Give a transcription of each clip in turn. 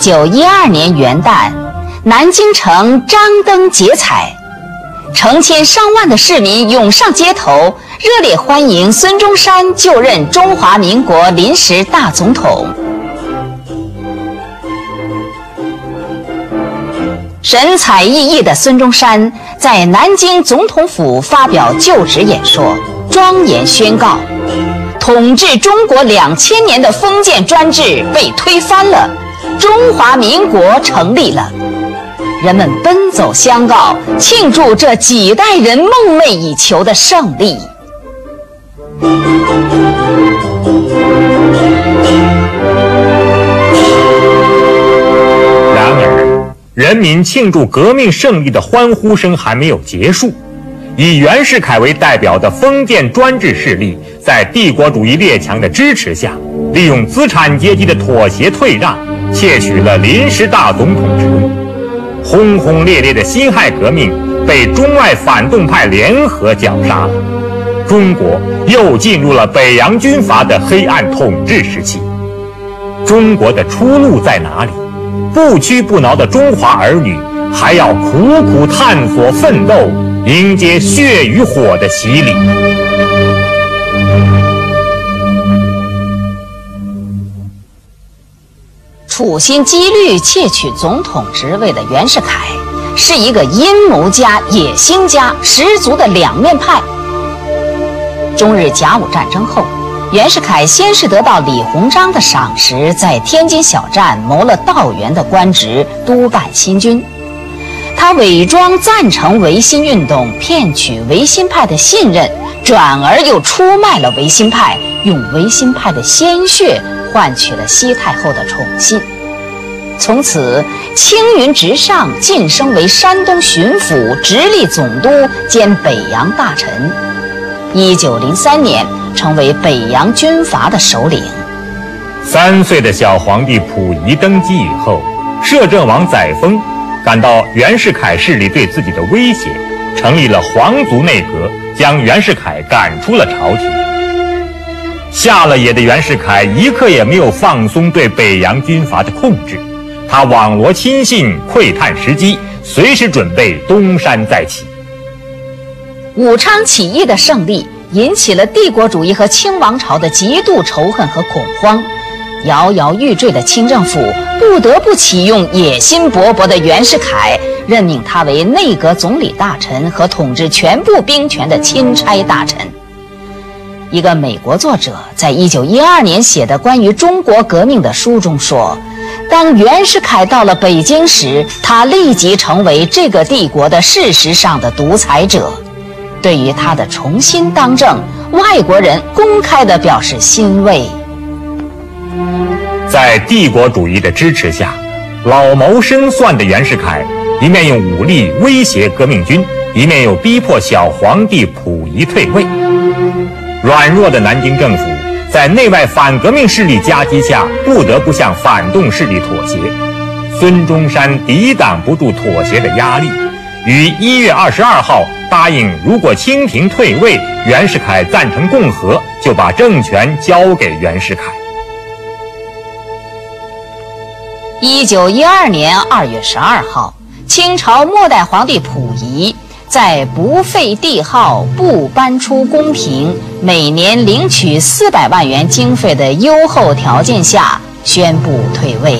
一九一二年元旦，南京城张灯结彩，成千上万的市民涌上街头，热烈欢迎孙中山就任中华民国临时大总统。神采奕奕的孙中山在南京总统府发表就职演说，庄严宣告：统治中国两千年的封建专制被推翻了。中华民国成立了，人们奔走相告，庆祝这几代人梦寐以求的胜利。然而，人民庆祝革命胜利的欢呼声还没有结束。以袁世凯为代表的封建专制势力，在帝国主义列强的支持下，利用资产阶级的妥协退让。窃取了临时大总统职务，轰轰烈烈的辛亥革命被中外反动派联合绞杀了，中国又进入了北洋军阀的黑暗统治时期。中国的出路在哪里？不屈不挠的中华儿女还要苦苦探索奋斗，迎接血与火的洗礼。处心积虑窃取总统职位的袁世凯，是一个阴谋家、野心家十足的两面派。中日甲午战争后，袁世凯先是得到李鸿章的赏识，在天津小站谋了道员的官职，督办新军。他伪装赞成维新运动，骗取维新派的信任，转而又出卖了维新派，用维新派的鲜血。换取了西太后的宠信，从此青云直上，晋升为山东巡抚、直隶总督兼北洋大臣。一九零三年，成为北洋军阀的首领。三岁的小皇帝溥仪登基以后，摄政王载沣感到袁世凯势力对自己的威胁，成立了皇族内阁，将袁世凯赶出了朝廷。下了野的袁世凯一刻也没有放松对北洋军阀的控制，他网罗亲信，窥探时机，随时准备东山再起。武昌起义的胜利引起了帝国主义和清王朝的极度仇恨和恐慌，摇摇欲坠的清政府不得不启用野心勃勃的袁世凯，任命他为内阁总理大臣和统治全部兵权的钦差大臣。一个美国作者在一九一二年写的关于中国革命的书中说：“当袁世凯到了北京时，他立即成为这个帝国的事实上的独裁者。对于他的重新当政，外国人公开地表示欣慰。”在帝国主义的支持下，老谋深算的袁世凯一面用武力威胁革命军，一面又逼迫小皇帝溥仪退位。软弱的南京政府在内外反革命势力夹击下，不得不向反动势力妥协。孙中山抵挡不住妥协的压力，于一月二十二号答应，如果清廷退位，袁世凯赞成共和，就把政权交给袁世凯。一九一二年二月十二号，清朝末代皇帝溥仪。在不废帝号、不搬出宫廷、每年领取四百万元经费的优厚条件下，宣布退位。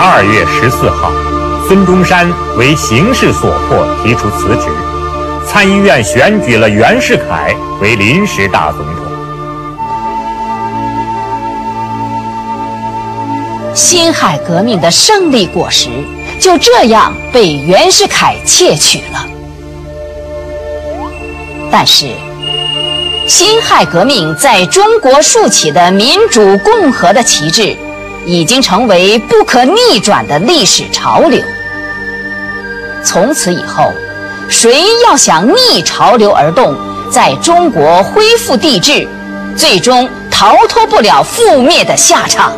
二月十四号，孙中山为形势所迫提出辞职，参议院选举了袁世凯为临时大总统。辛亥革命的胜利果实就这样被袁世凯窃取了。但是，辛亥革命在中国竖起的民主共和的旗帜，已经成为不可逆转的历史潮流。从此以后，谁要想逆潮流而动，在中国恢复帝制，最终逃脱不了覆灭的下场。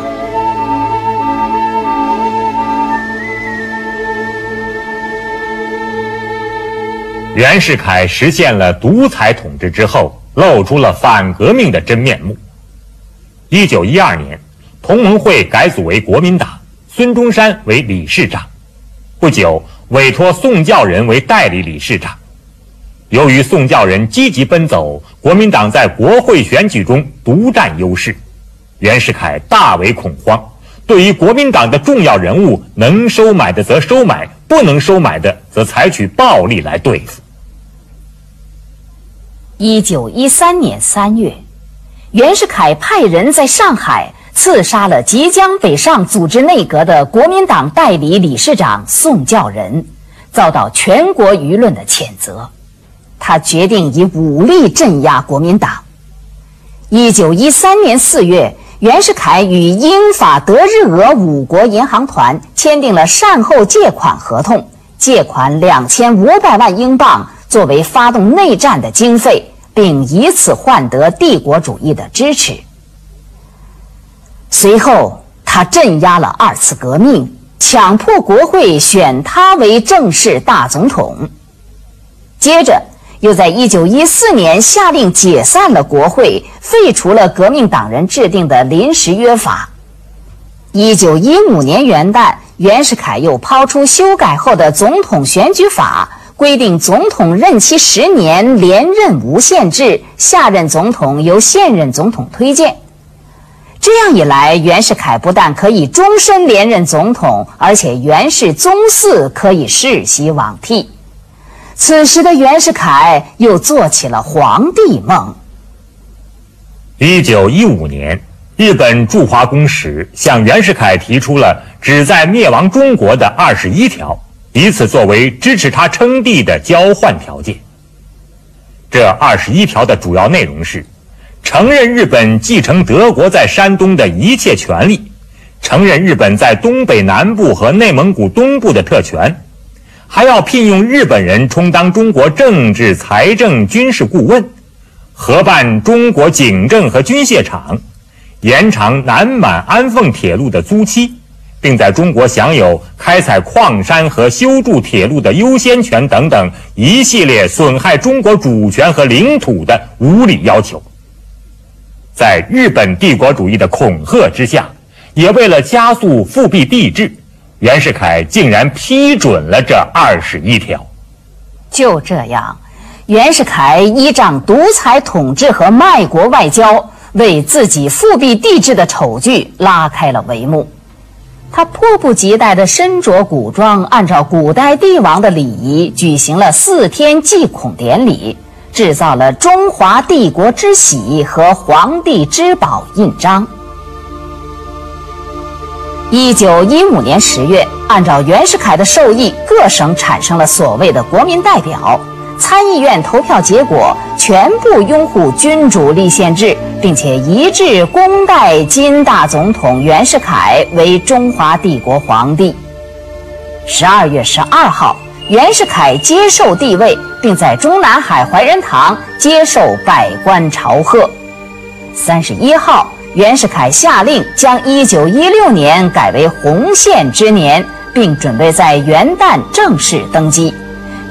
袁世凯实现了独裁统治之后，露出了反革命的真面目。一九一二年，同盟会改组为国民党，孙中山为理事长。不久，委托宋教仁为代理理事长。由于宋教仁积极奔走，国民党在国会选举中独占优势，袁世凯大为恐慌。对于国民党的重要人物，能收买的则收买，不能收买的则采取暴力来对付。一九一三年三月，袁世凯派人在上海刺杀了即将北上组织内阁的国民党代理理事长宋教仁，遭到全国舆论的谴责。他决定以武力镇压国民党。一九一三年四月，袁世凯与英法德日俄五国银行团签订了善后借款合同，借款两千五百万英镑作为发动内战的经费，并以此换得帝国主义的支持。随后，他镇压了二次革命，强迫国会选他为正式大总统。接着。又在一九一四年下令解散了国会，废除了革命党人制定的临时约法。一九一五年元旦，袁世凯又抛出修改后的总统选举法，规定总统任期十年，连任无限制，下任总统由现任总统推荐。这样一来，袁世凯不但可以终身连任总统，而且袁氏宗嗣可以世袭罔替。此时的袁世凯又做起了皇帝梦。一九一五年，日本驻华公使向袁世凯提出了旨在灭亡中国的二十一条，以此作为支持他称帝的交换条件。这二十一条的主要内容是：承认日本继承德国在山东的一切权利，承认日本在东北南部和内蒙古东部的特权。还要聘用日本人充当中国政治、财政、军事顾问，合办中国警政和军械厂，延长南满安奉铁路的租期，并在中国享有开采矿山和修筑铁路的优先权等等一系列损害中国主权和领土的无理要求。在日本帝国主义的恐吓之下，也为了加速复辟帝制。袁世凯竟然批准了这二十一条。就这样，袁世凯依仗独裁统治和卖国外交，为自己复辟帝制的丑剧拉开了帷幕。他迫不及待地身着古装，按照古代帝王的礼仪举行了四天祭孔典礼，制造了“中华帝国之玺”和“皇帝之宝”印章。一九一五年十月，按照袁世凯的授意，各省产生了所谓的国民代表。参议院投票结果全部拥护君主立宪制，并且一致公代金大总统袁世凯为中华帝国皇帝。十二月十二号，袁世凯接受帝位，并在中南海怀仁堂接受百官朝贺。三十一号。袁世凯下令将1916年改为洪宪之年，并准备在元旦正式登基。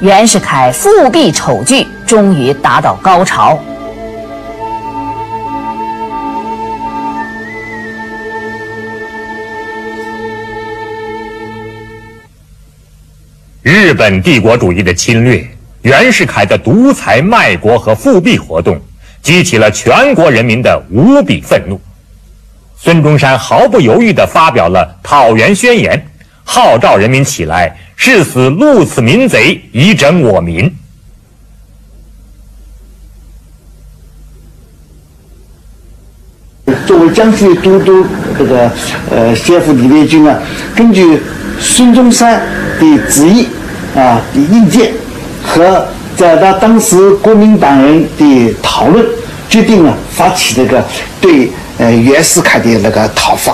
袁世凯复辟丑剧终于达到高潮。日本帝国主义的侵略，袁世凯的独裁卖国和复辟活动，激起了全国人民的无比愤怒。孙中山毫不犹豫地发表了讨袁宣言，号召人民起来，誓死戮此民贼，以拯我民。作为江西都督，这个呃，先锋李烈钧啊，根据孙中山的旨意啊的意见，和在他当时国民党人的讨论，决定了发起这个对。呃，袁世凯的那个讨伐，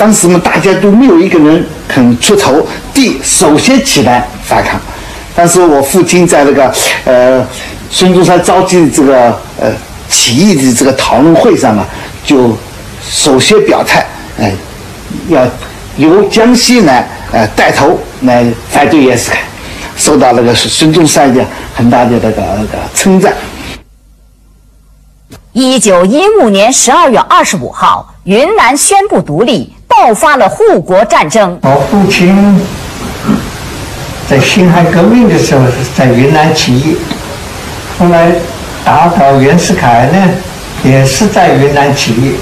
当时呢，大家都没有一个人肯出头，第首先起来反抗。当时我父亲在那个呃孙中山召集这个呃起义的这个讨论会上啊，就首先表态，哎，要由江西来呃带头来反对袁世凯。受到那个孙中山的很大的那个那个称赞。一九一五年十二月二十五号，云南宣布独立，爆发了护国战争。我父亲在辛亥革命的时候是在云南起义，后来打倒袁世凯呢，也是在云南起义。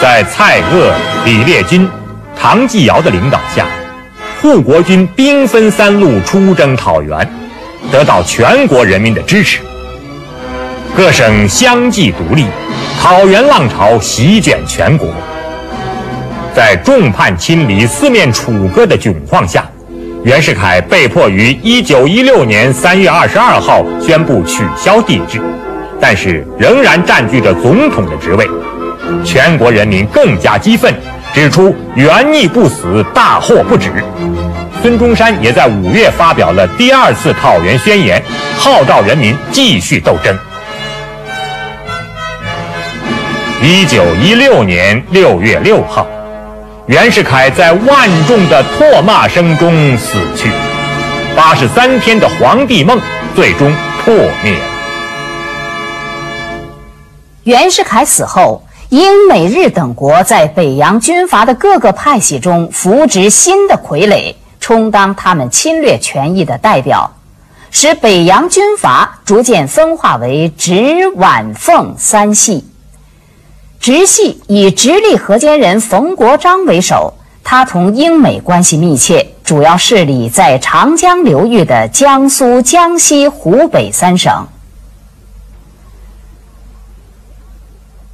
在蔡锷、李烈钧、唐继尧的领导下，护国军兵分三路出征讨袁，得到全国人民的支持。各省相继独立，讨袁浪潮席卷全国。在众叛亲离、四面楚歌的窘况下，袁世凯被迫于1916年3月22号宣布取消帝制，但是仍然占据着总统的职位。全国人民更加激愤，指出袁逆不死，大祸不止。孙中山也在五月发表了第二次讨袁宣言，号召人民继续斗争。一九一六年六月六号，袁世凯在万众的唾骂声中死去，八十三天的皇帝梦最终破灭了。袁世凯死后。英美日等国在北洋军阀的各个派系中扶植新的傀儡，充当他们侵略权益的代表，使北洋军阀逐渐分化为直、皖、奉三系。直系以直隶河间人冯国璋为首，他同英美关系密切，主要势力在长江流域的江苏、江西、湖北三省。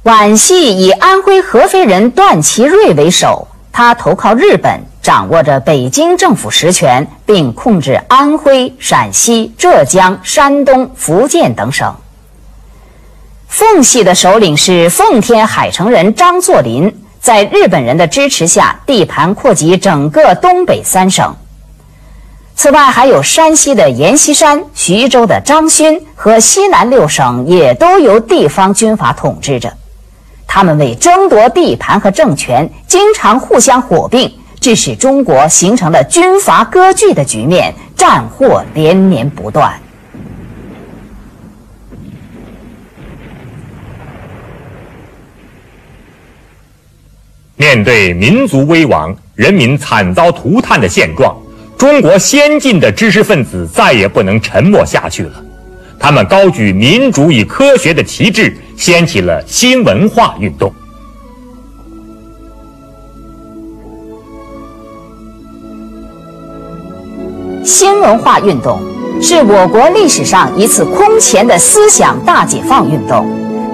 皖系以安徽合肥人段祺瑞为首，他投靠日本，掌握着北京政府实权，并控制安徽、陕西、浙江、山东、福建等省。奉系的首领是奉天海城人张作霖，在日本人的支持下，地盘扩及整个东北三省。此外，还有山西的阎锡山、徐州的张勋和西南六省，也都由地方军阀统治着。他们为争夺地盘和政权，经常互相火并，致使中国形成了军阀割据的局面，战祸连绵不断。面对民族危亡、人民惨遭涂炭的现状，中国先进的知识分子再也不能沉默下去了。他们高举民主与科学的旗帜。掀起了新文化运动。新文化运动是我国历史上一次空前的思想大解放运动。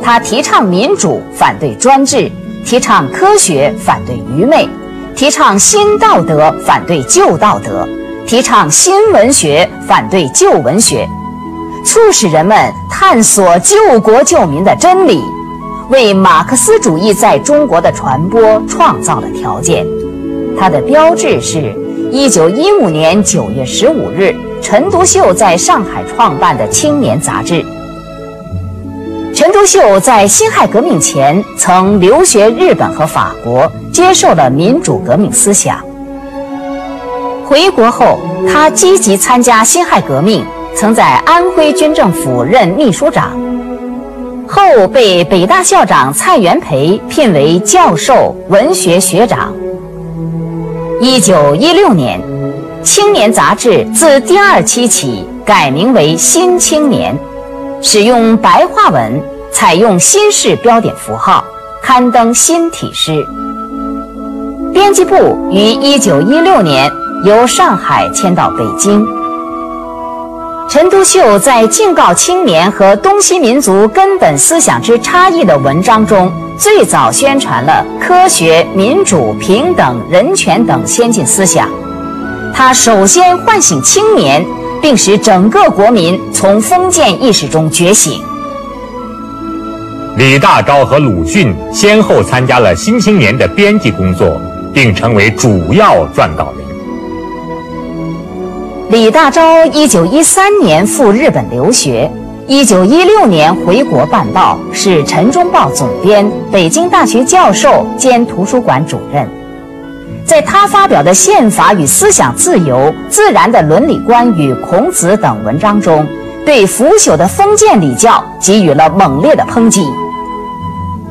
它提倡民主，反对专制；提倡科学，反对愚昧；提倡新道德，反对旧道德；提倡新文学，反对旧文学。促使人们探索救国救民的真理，为马克思主义在中国的传播创造了条件。它的标志是1915年9月15日，陈独秀在上海创办的《青年》杂志。陈独秀在辛亥革命前曾留学日本和法国，接受了民主革命思想。回国后，他积极参加辛亥革命。曾在安徽军政府任秘书长，后被北大校长蔡元培聘为教授、文学学长。一九一六年，《青年》杂志自第二期起改名为《新青年》，使用白话文，采用新式标点符号，刊登新体诗。编辑部于一九一六年由上海迁到北京。陈独秀在敬告青年和东西民族根本思想之差异的文章中，最早宣传了科学、民主、平等、人权等先进思想。他首先唤醒青年，并使整个国民从封建意识中觉醒。李大钊和鲁迅先后参加了《新青年》的编辑工作，并成为主要撰稿人。李大钊一九一三年赴日本留学，一九一六年回国办报，是《陈忠报》总编，北京大学教授兼图书馆主任。在他发表的《宪法与思想自由》《自然的伦理观与孔子》等文章中，对腐朽的封建礼教给予了猛烈的抨击。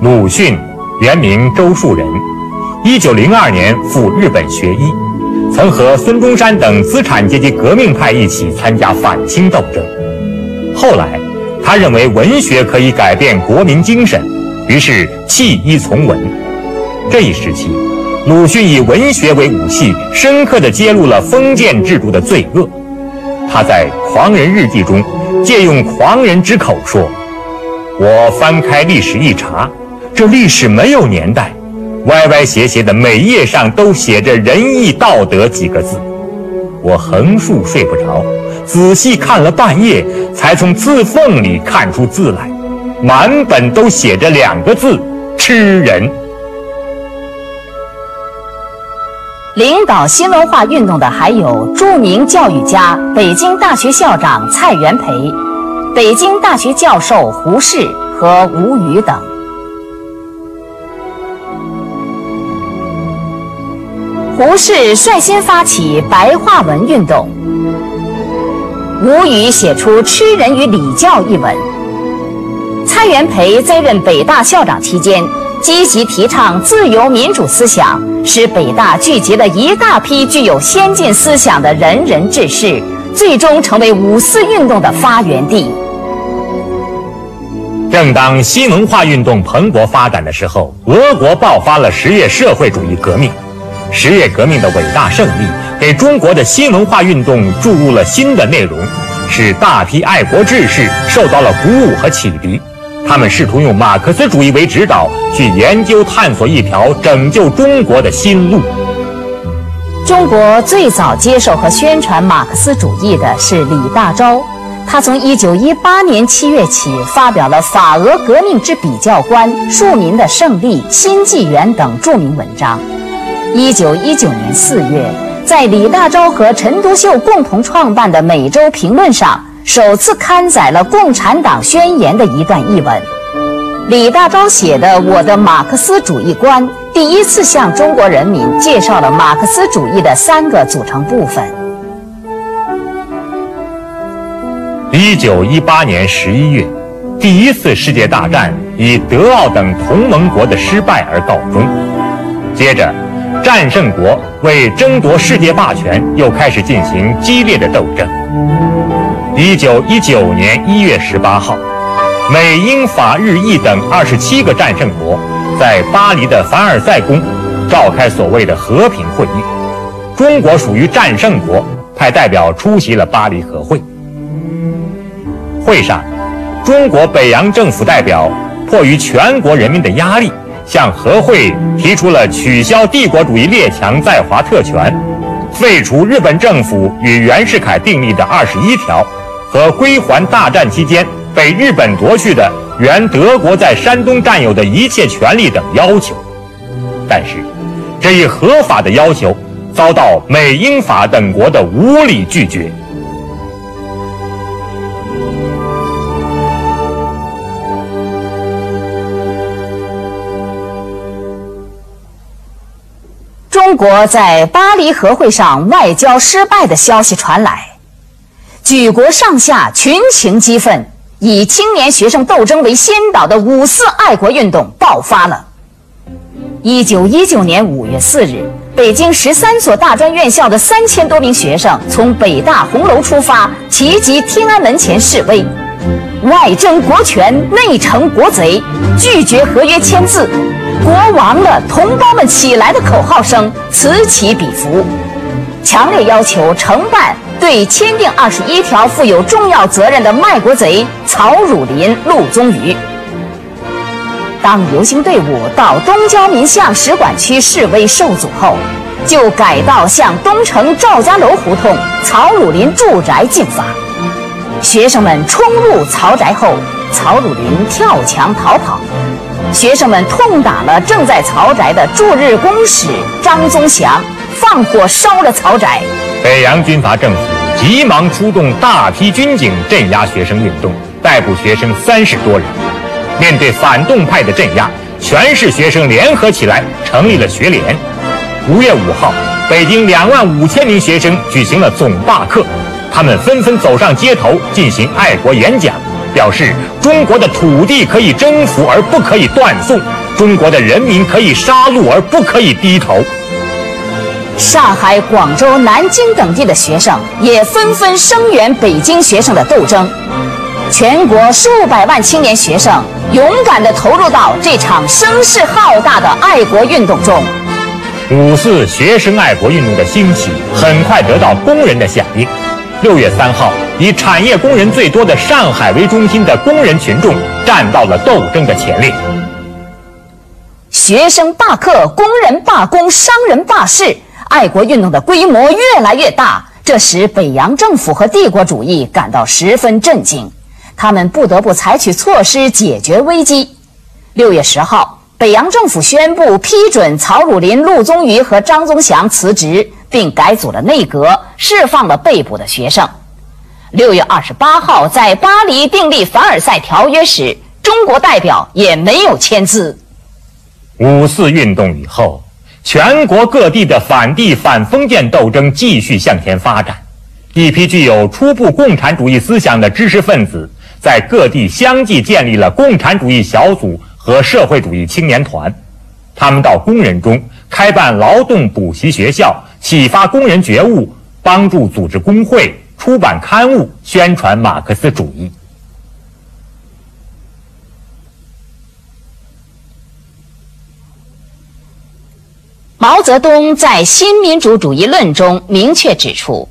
鲁迅，原名周树人，一九零二年赴日本学医，曾和孙中山等资产阶级革命派一起参加反清斗争。后来，他认为文学可以改变国民精神，于是弃医从文。这一时期。鲁迅以文学为武器，深刻地揭露了封建制度的罪恶。他在《狂人日记》中借用狂人之口说：“我翻开历史一查，这历史没有年代，歪歪斜斜的每页上都写着‘仁义道德’几个字。我横竖睡不着，仔细看了半夜，才从字缝里看出字来，满本都写着两个字：吃人。”领导新文化运动的还有著名教育家、北京大学校长蔡元培、北京大学教授胡适和吴语等。胡适率先发起白话文运动，吴语写出《吃人与礼教》一文。蔡元培在任北大校长期间，积极提倡自由民主思想。使北大聚集了一大批具有先进思想的仁人志士，最终成为五四运动的发源地。正当新文化运动蓬勃发展的时候，俄国爆发了十月社会主义革命。十月革命的伟大胜利，给中国的新文化运动注入了新的内容，使大批爱国志士受到了鼓舞和启迪。他们试图用马克思主义为指导，去研究探索一条拯救中国的新路。中国最早接受和宣传马克思主义的是李大钊，他从1918年7月起发表了《法俄革命之比较观》《庶民的胜利》《新纪元》等著名文章。1919年4月，在李大钊和陈独秀共同创办的《每周评论》上。首次刊载了《共产党宣言》的一段译文，李大钊写的《我的马克思主义观》，第一次向中国人民介绍了马克思主义的三个组成部分。一九一八年十一月，第一次世界大战以德奥等同盟国的失败而告终，接着，战胜国为争夺世界霸权又开始进行激烈的斗争。一九一九年一月十八号，美、英、法、日、意等二十七个战胜国在巴黎的凡尔赛宫召开所谓的和平会议。中国属于战胜国，派代表出席了巴黎和会。会上，中国北洋政府代表迫于全国人民的压力，向和会提出了取消帝国主义列强在华特权，废除日本政府与袁世凯订立的二十一条。和归还大战期间被日本夺去的原德国在山东占有的一切权利等要求，但是这一合法的要求遭到美、英、法等国的无理拒绝。中国在巴黎和会上外交失败的消息传来。举国上下群情激愤，以青年学生斗争为先导的五四爱国运动爆发了。一九一九年五月四日，北京十三所大专院校的三千多名学生从北大红楼出发，齐集天安门前示威，“外争国权，内惩国贼，拒绝合约签字，国王的，同胞们起来”的口号声此起彼伏，强烈要求承办。对签订二十一条负有重要责任的卖国贼曹汝霖、陆宗舆。当游行队伍到东交民巷使馆区示威受阻后，就改道向东城赵家楼胡同曹汝霖住宅进发。学生们冲入曹宅后，曹汝霖跳墙逃跑。学生们痛打了正在曹宅的驻日公使张宗祥，放火烧了曹宅。北洋军阀政府急忙出动大批军警镇压学生运动，逮捕学生三十多人。面对反动派的镇压，全市学生联合起来成立了学联。五月五号，北京两万五千名学生举行了总罢课，他们纷纷走上街头进行爱国演讲，表示中国的土地可以征服而不可以断送，中国的人民可以杀戮而不可以低头。上海、广州、南京等地的学生也纷纷声援北京学生的斗争，全国数百万青年学生勇敢地投入到这场声势浩大的爱国运动中。五四学生爱国运动的兴起很快得到工人的响应。六月三号，以产业工人最多的上海为中心的工人群众站到了斗争的前列。学生罢课，工人罢工，商人罢市。爱国运动的规模越来越大，这使北洋政府和帝国主义感到十分震惊，他们不得不采取措施解决危机。六月十号，北洋政府宣布批准曹汝霖、陆宗舆和张宗祥辞职，并改组了内阁，释放了被捕的学生。六月二十八号，在巴黎订立凡尔赛条约时，中国代表也没有签字。五四运动以后。全国各地的反帝反封建斗争继续向前发展，一批具有初步共产主义思想的知识分子在各地相继建立了共产主义小组和社会主义青年团，他们到工人中开办劳动补习学校，启发工人觉悟，帮助组织工会，出版刊物，宣传马克思主义。毛泽东在《新民主主义论》中明确指出，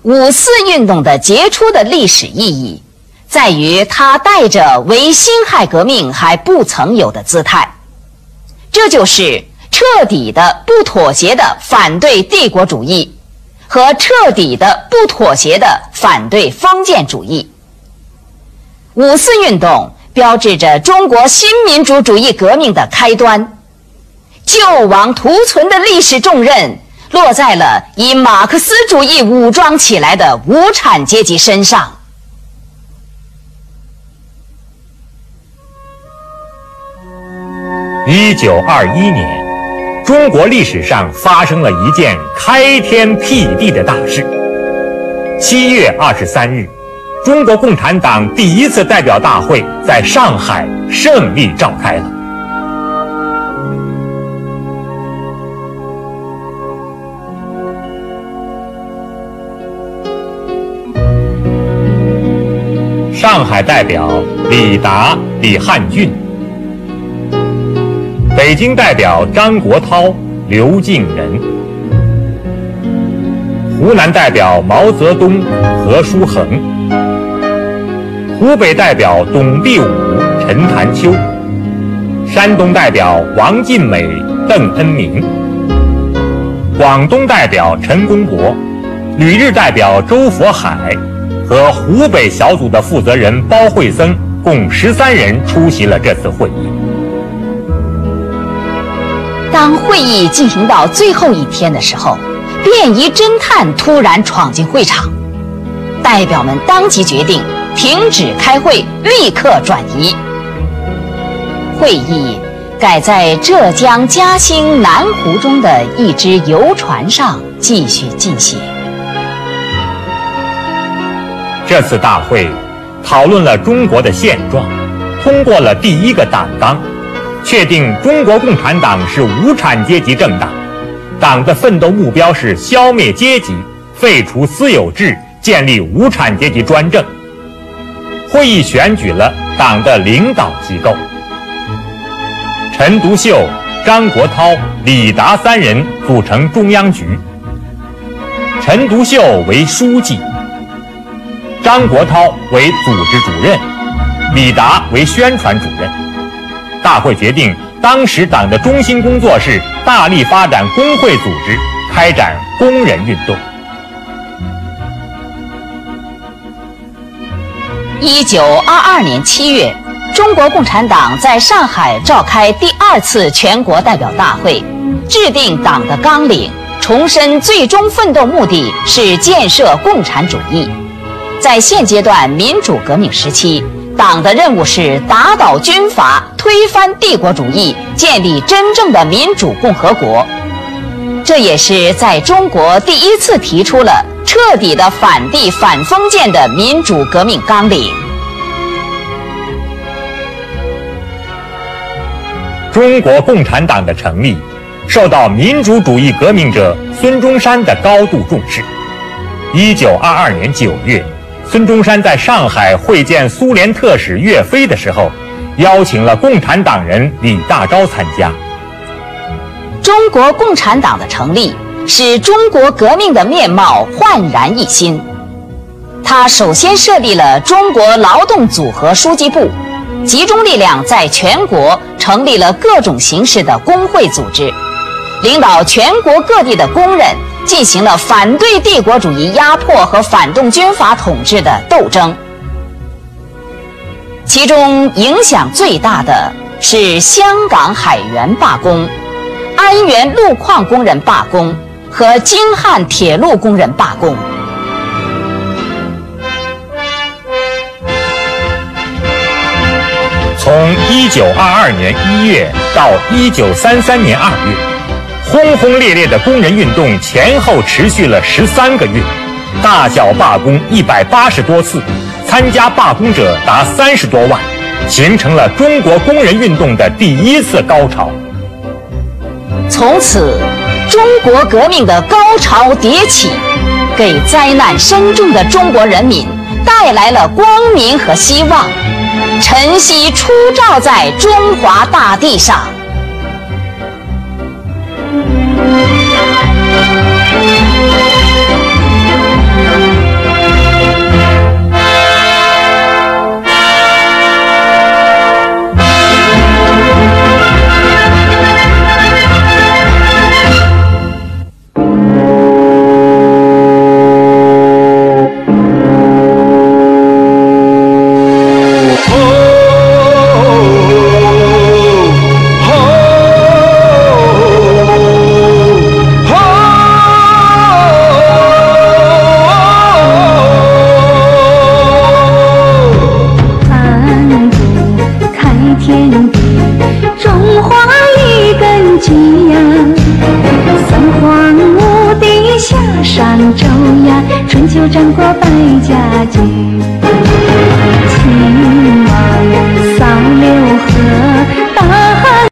五四运动的杰出的历史意义，在于它带着为辛亥革命还不曾有的姿态，这就是彻底的不妥协的反对帝国主义，和彻底的不妥协的反对封建主义。五四运动标志着中国新民主主义革命的开端。救亡图存的历史重任落在了以马克思主义武装起来的无产阶级身上。一九二一年，中国历史上发生了一件开天辟地的大事。七月二十三日，中国共产党第一次代表大会在上海胜利召开了。上海代表李达、李汉俊，北京代表张国焘、刘敬仁，湖南代表毛泽东、何叔衡，湖北代表董必武、陈潭秋，山东代表王尽美、邓恩铭，广东代表陈公博，旅日代表周佛海。和湖北小组的负责人包惠僧共十三人出席了这次会议。当会议进行到最后一天的时候，便衣侦探突然闯进会场，代表们当即决定停止开会，立刻转移。会议改在浙江嘉兴南湖中的一只游船上继续进行。这次大会讨论了中国的现状，通过了第一个党纲，确定中国共产党是无产阶级政党，党的奋斗目标是消灭阶级、废除私有制、建立无产阶级专政。会议选举了党的领导机构，陈独秀、张国焘、李达三人组成中央局，陈独秀为书记。张国焘为组织主任，李达为宣传主任。大会决定，当时党的中心工作是大力发展工会组织，开展工人运动。一九二二年七月，中国共产党在上海召开第二次全国代表大会，制定党的纲领，重申最终奋斗目的是建设共产主义。在现阶段民主革命时期，党的任务是打倒军阀，推翻帝国主义，建立真正的民主共和国。这也是在中国第一次提出了彻底的反帝反封建的民主革命纲领。中国共产党的成立，受到民主主义革命者孙中山的高度重视。一九二二年九月，孙中山在上海会见苏联特使岳飞的时候，邀请了共产党人李大钊参加。中国共产党的成立，使中国革命的面貌焕然一新。他首先设立了中国劳动组合书记部，集中力量在全国成立了各种形式的工会组织，领导全国各地的工人。进行了反对帝国主义压迫和反动军阀统治的斗争，其中影响最大的是香港海员罢工、安源路矿工人罢工和京汉铁路工人罢工。从一九二二年一月到一九三三年二月。轰轰烈烈的工人运动前后持续了十三个月，大小罢工一百八十多次，参加罢工者达三十多万，形成了中国工人运动的第一次高潮。从此，中国革命的高潮迭起，给灾难深重的中国人民带来了光明和希望，晨曦初照在中华大地上。Música